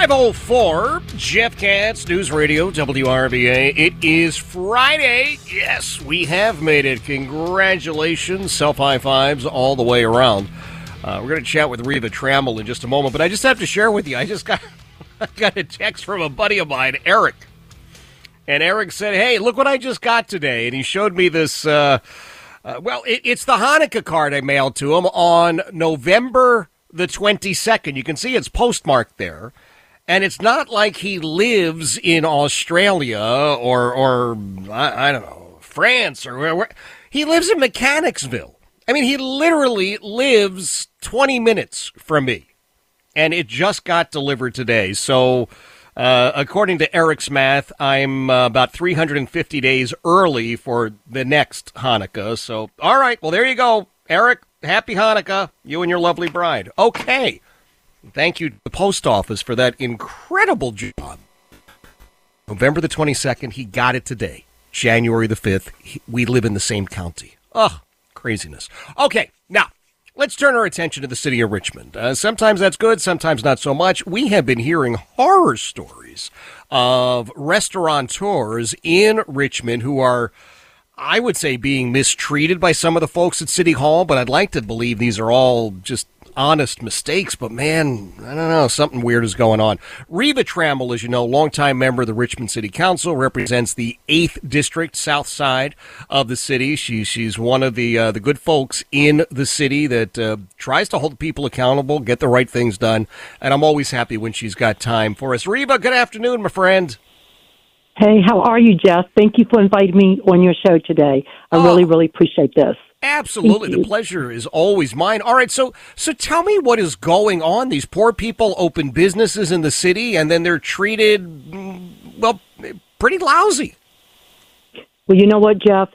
Five oh four, Jeff Katz, News Radio, WRVA. It is Friday. Yes, we have made it. Congratulations, self high fives all the way around. Uh, we're going to chat with Reva Trammell in just a moment, but I just have to share with you. I just got got a text from a buddy of mine, Eric, and Eric said, "Hey, look what I just got today," and he showed me this. Uh, uh, well, it, it's the Hanukkah card I mailed to him on November the twenty second. You can see it's postmarked there. And it's not like he lives in Australia or, or I, I don't know, France or where, where. He lives in Mechanicsville. I mean, he literally lives 20 minutes from me. And it just got delivered today. So, uh, according to Eric's math, I'm uh, about 350 days early for the next Hanukkah. So, all right. Well, there you go. Eric, happy Hanukkah. You and your lovely bride. Okay. Thank you to the post office for that incredible job. November the 22nd, he got it today. January the 5th, he, we live in the same county. Ugh, craziness. Okay, now let's turn our attention to the city of Richmond. Uh, sometimes that's good, sometimes not so much. We have been hearing horror stories of restaurateurs in Richmond who are. I would say being mistreated by some of the folks at City Hall, but I'd like to believe these are all just honest mistakes, but man, I don't know, something weird is going on. Reva Trammell, as you know, longtime member of the Richmond City Council, represents the 8th District, south side of the city. She, she's one of the, uh, the good folks in the city that uh, tries to hold people accountable, get the right things done, and I'm always happy when she's got time for us. Reva, good afternoon, my friend. Hey, how are you, Jeff? Thank you for inviting me on your show today. I oh. really, really appreciate this. Absolutely, the pleasure is always mine. All right, so so tell me what is going on. These poor people open businesses in the city, and then they're treated mm, well, pretty lousy. Well, you know what, Jeff?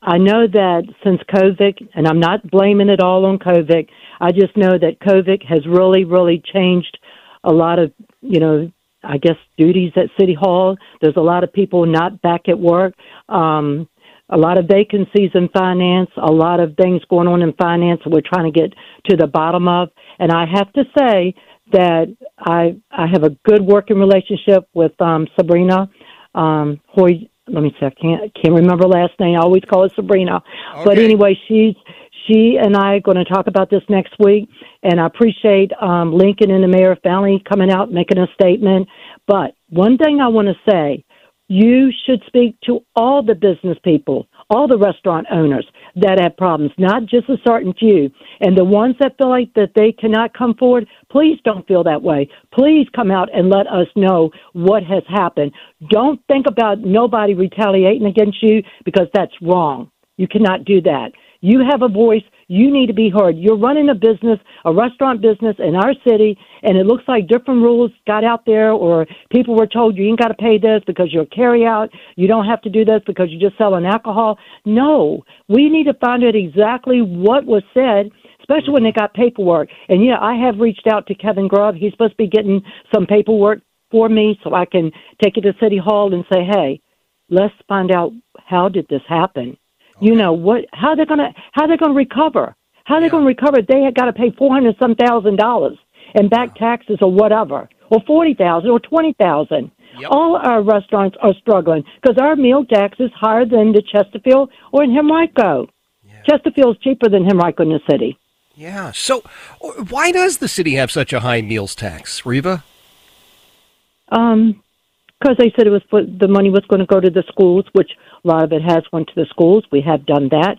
I know that since COVID, and I'm not blaming it all on COVID. I just know that COVID has really, really changed a lot of, you know, I guess duties at City Hall. There's a lot of people not back at work. Um, a lot of vacancies in finance, a lot of things going on in finance we're trying to get to the bottom of. And I have to say that I I have a good working relationship with um, Sabrina um, Hoy. Let me see. I can't can't remember last name. I always call it Sabrina. Okay. But anyway, she's she and I are going to talk about this next week, and I appreciate um, Lincoln and the mayor finally coming out making a statement. But one thing I want to say you should speak to all the business people, all the restaurant owners that have problems, not just a certain few. And the ones that feel like that they cannot come forward, please don't feel that way. Please come out and let us know what has happened. Don't think about nobody retaliating against you because that's wrong. You cannot do that. You have a voice. You need to be heard. You're running a business, a restaurant business in our city, and it looks like different rules got out there, or people were told you ain't got to pay this because you're a carry out. You don't have to do this because you're just selling alcohol. No, we need to find out exactly what was said especially when they got paperwork. And yeah, I have reached out to Kevin Grubb. He's supposed to be getting some paperwork for me so I can take it to City Hall and say, hey, let's find out how did this happen. You know what? How they're gonna how they're gonna recover? How they're yeah. gonna recover? They had got to pay four hundred some thousand dollars in back taxes or whatever, or forty thousand or twenty thousand. Yep. All our restaurants are struggling because our meal tax is higher than the Chesterfield or in Henrico. Yeah. Chesterfield's cheaper than Henrico in the city. Yeah. So, why does the city have such a high meals tax, Reva? Um, because they said it was for, the money was going to go to the schools, which a lot of it has went to the schools. We have done that.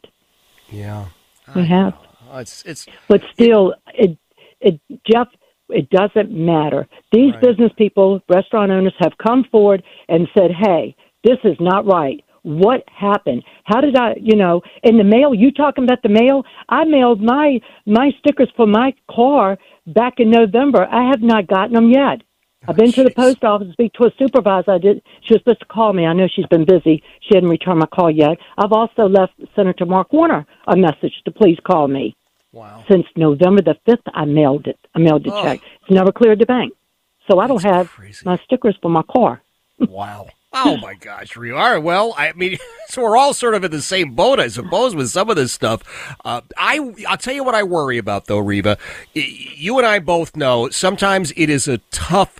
Yeah, we I have. Know. It's it's. But still, it, it Jeff, it doesn't matter. These right. business people, restaurant owners, have come forward and said, "Hey, this is not right. what happened? How did I, you know, in the mail? You talking about the mail? I mailed my my stickers for my car back in November. I have not gotten them yet. I've been to the post office to speak to a supervisor. I did. She was supposed to call me. I know she's been busy. She hadn't returned my call yet. I've also left Senator Mark Warner a message to please call me. Wow. Since November the fifth, I mailed it. I mailed the Oh. check. It's never cleared the bank, so I don't have crazy. my stickers for my car. Wow. Oh my gosh, Reva. All right, well, I mean, so we're all sort of in the same boat, I suppose, with some of this stuff. Uh, I, I'll tell you what I worry about, though, Reva. You and I both know sometimes it is a tough,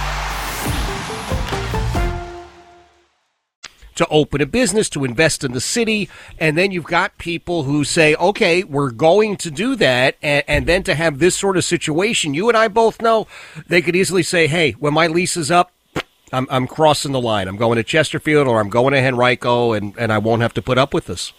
To open a business, to invest in the city, and then you've got people who say, okay, we're going to do that, and, and then to have this sort of situation, you and I both know they could easily say, hey, when my lease is up, I'm, I'm crossing the line. I'm going to Chesterfield or I'm going to Henrico, and, and I won't have to put up with this.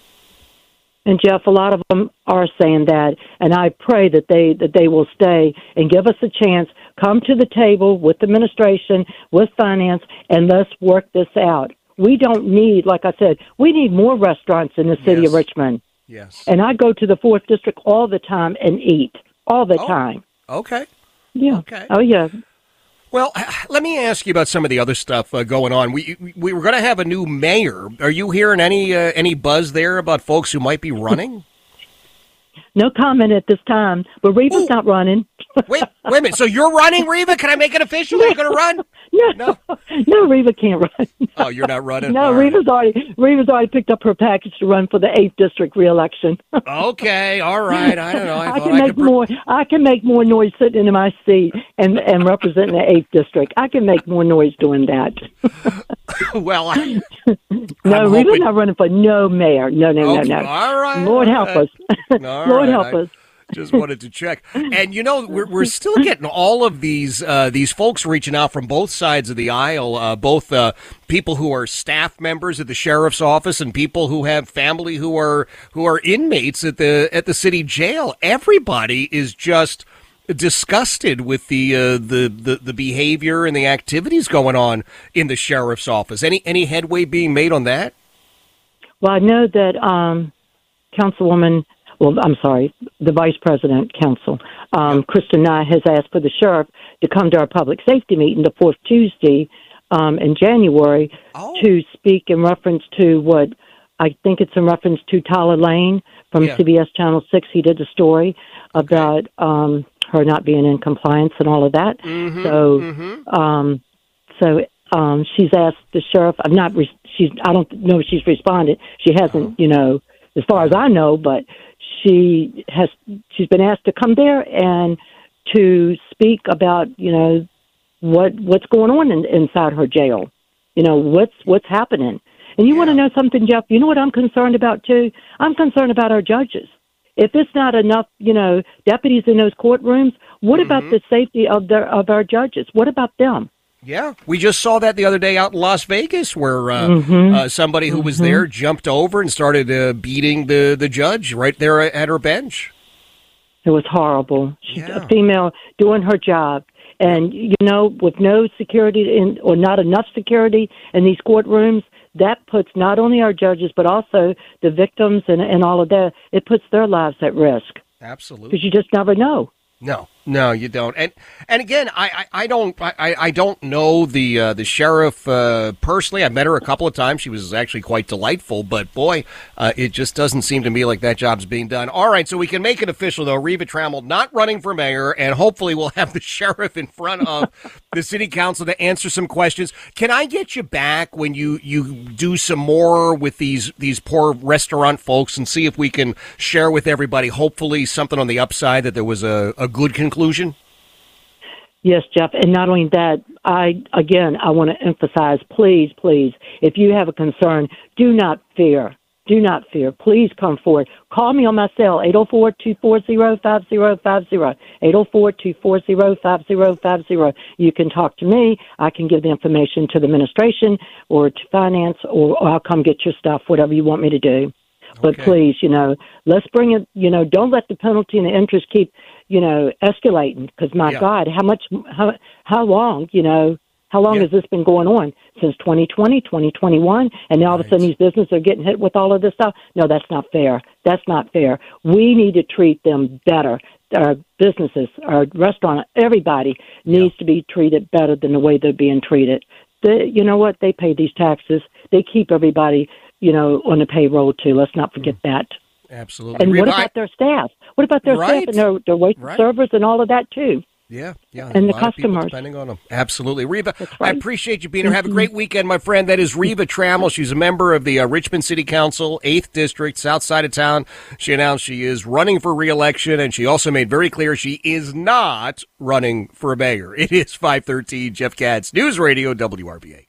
And Jeff, a lot of them are saying that, and I pray that they that they will stay and give us a chance. Come to the table with the administration, with finance, and let's work this out. We don't need, like I said, we need more restaurants in the city Yes. of Richmond. Yes. And I go to the fourth district all the time and eat all the Oh. time. Okay. Yeah. Okay. Oh yeah. Well, let me ask you about some of the other stuff uh, going on. We we- we were going to have a new mayor. Are you hearing any uh, any buzz there about folks who might be running? No comment at this time. But Reva's not running. wait, wait a minute. So you're running, Reva? Can I make it official? You're going to run? No, no, no. Reva can't run. Oh, you're not running. No, All right. Reva's already Reva's already picked up her package to run for the eighth district reelection. Okay, all right. I don't know. I, I, can make br- more. I can make more noise sitting in my seat and and representing the eighth district. I can make more noise doing that. Well, I, No, I'm Reva's hoping- not running for no mayor. No, no, Okay, no, no. all right, Lord all help right. us. All Lord right, help us. Just wanted to check. And you know, we're we're still getting all of these uh, these folks reaching out from both sides of the aisle. Uh, both uh, people who are staff members at the sheriff's office and people who have family who are who are inmates at the at the city jail. Everybody is just disgusted with the uh, the, the the behavior and the activities going on in the sheriff's office. Any any headway being made on that? Well, I know that um, Councilwoman, well, I'm sorry, the Vice President Council, um, Kristen Nye has asked for the sheriff to come to our public safety meeting the fourth Tuesday um, in January Oh. to speak in reference to what I think it's in reference to Tyler Lane from Yeah. CBS Channel 6. He did a story about um, her not being in compliance and all of that. Mm-hmm, So, um, so um, she's asked the sheriff. I'm not. Re- she's. I don't know if she's responded. She hasn't. You know, as far as I know, but she has. She's been asked to come there and to speak about. You know, what what's going on in, inside her jail. You know, what's what's happening. And you want to know something, Jeff? You know what I'm concerned about too? I'm concerned about our judges. If it's not enough, you know, deputies in those courtrooms, what about the safety of their of our judges? What about them? Yeah, we just saw that the other day out in Las Vegas, where uh, Mm-hmm. uh, somebody who was there jumped over and started uh, beating the the judge right there at her bench. It was horrible. She's Yeah. a female doing her job. And, you know, with no security in, or not enough security in these courtrooms, that puts not only our judges, but also the victims and, and all of that, it puts their lives at risk Absolutely. because you just never know. No, no, you don't. And and again, I I, I don't I, I don't know the uh, the sheriff uh, personally. I've met her a couple of times. She was actually quite delightful, but boy, uh, it just doesn't seem to me like that job's being done. All right, so we can make it official though. Reva Trammell not running for mayor, and hopefully we'll have the sheriff in front of the city council to answer some questions. Can I get you back when you you do some more with these these poor restaurant folks and see if we can share with everybody? Hopefully, something on the upside that there was a, a good conclusion. Yes, Jeff. And not only that, I, again, I want to emphasize, please, please, if you have a concern, do not fear. Do not fear. Please come forward. Call me on my cell, 804-240-5050, 804-240-5050. You can talk to me. I can give the information to the administration or to finance, or, or I'll come get your stuff, whatever you want me to do. But Okay. please, you know, let's bring it, you know, don't let the penalty and the interest keep, you know, escalating because my Yeah. God, how much, how, how long, you know, how long Yeah. has this been going on? Since 2020, 2021, and now all of a sudden these businesses are getting hit with all of this stuff? No, that's not fair. That's not fair. We need to treat them better. Our businesses, our restaurant, everybody needs to be treated better than the way they're being treated. They, you know what? They pay these taxes. They keep everybody, you know, on the payroll too. Let's not forget that. Absolutely. And what Reva, about their staff? What about their Right. staff and their, their wait Right. servers and all of that too? Yeah, yeah. And the customers. depending on them. Absolutely. Reva, I appreciate you being here. Have a great weekend, my friend. That is Reva Trammell. She's a member of the uh, Richmond City Council, 8th District, south side of town. She announced she is running for reelection, and she also made very clear she is not running for a mayor. It is 513 Jeff Katz, News Radio, WRVA.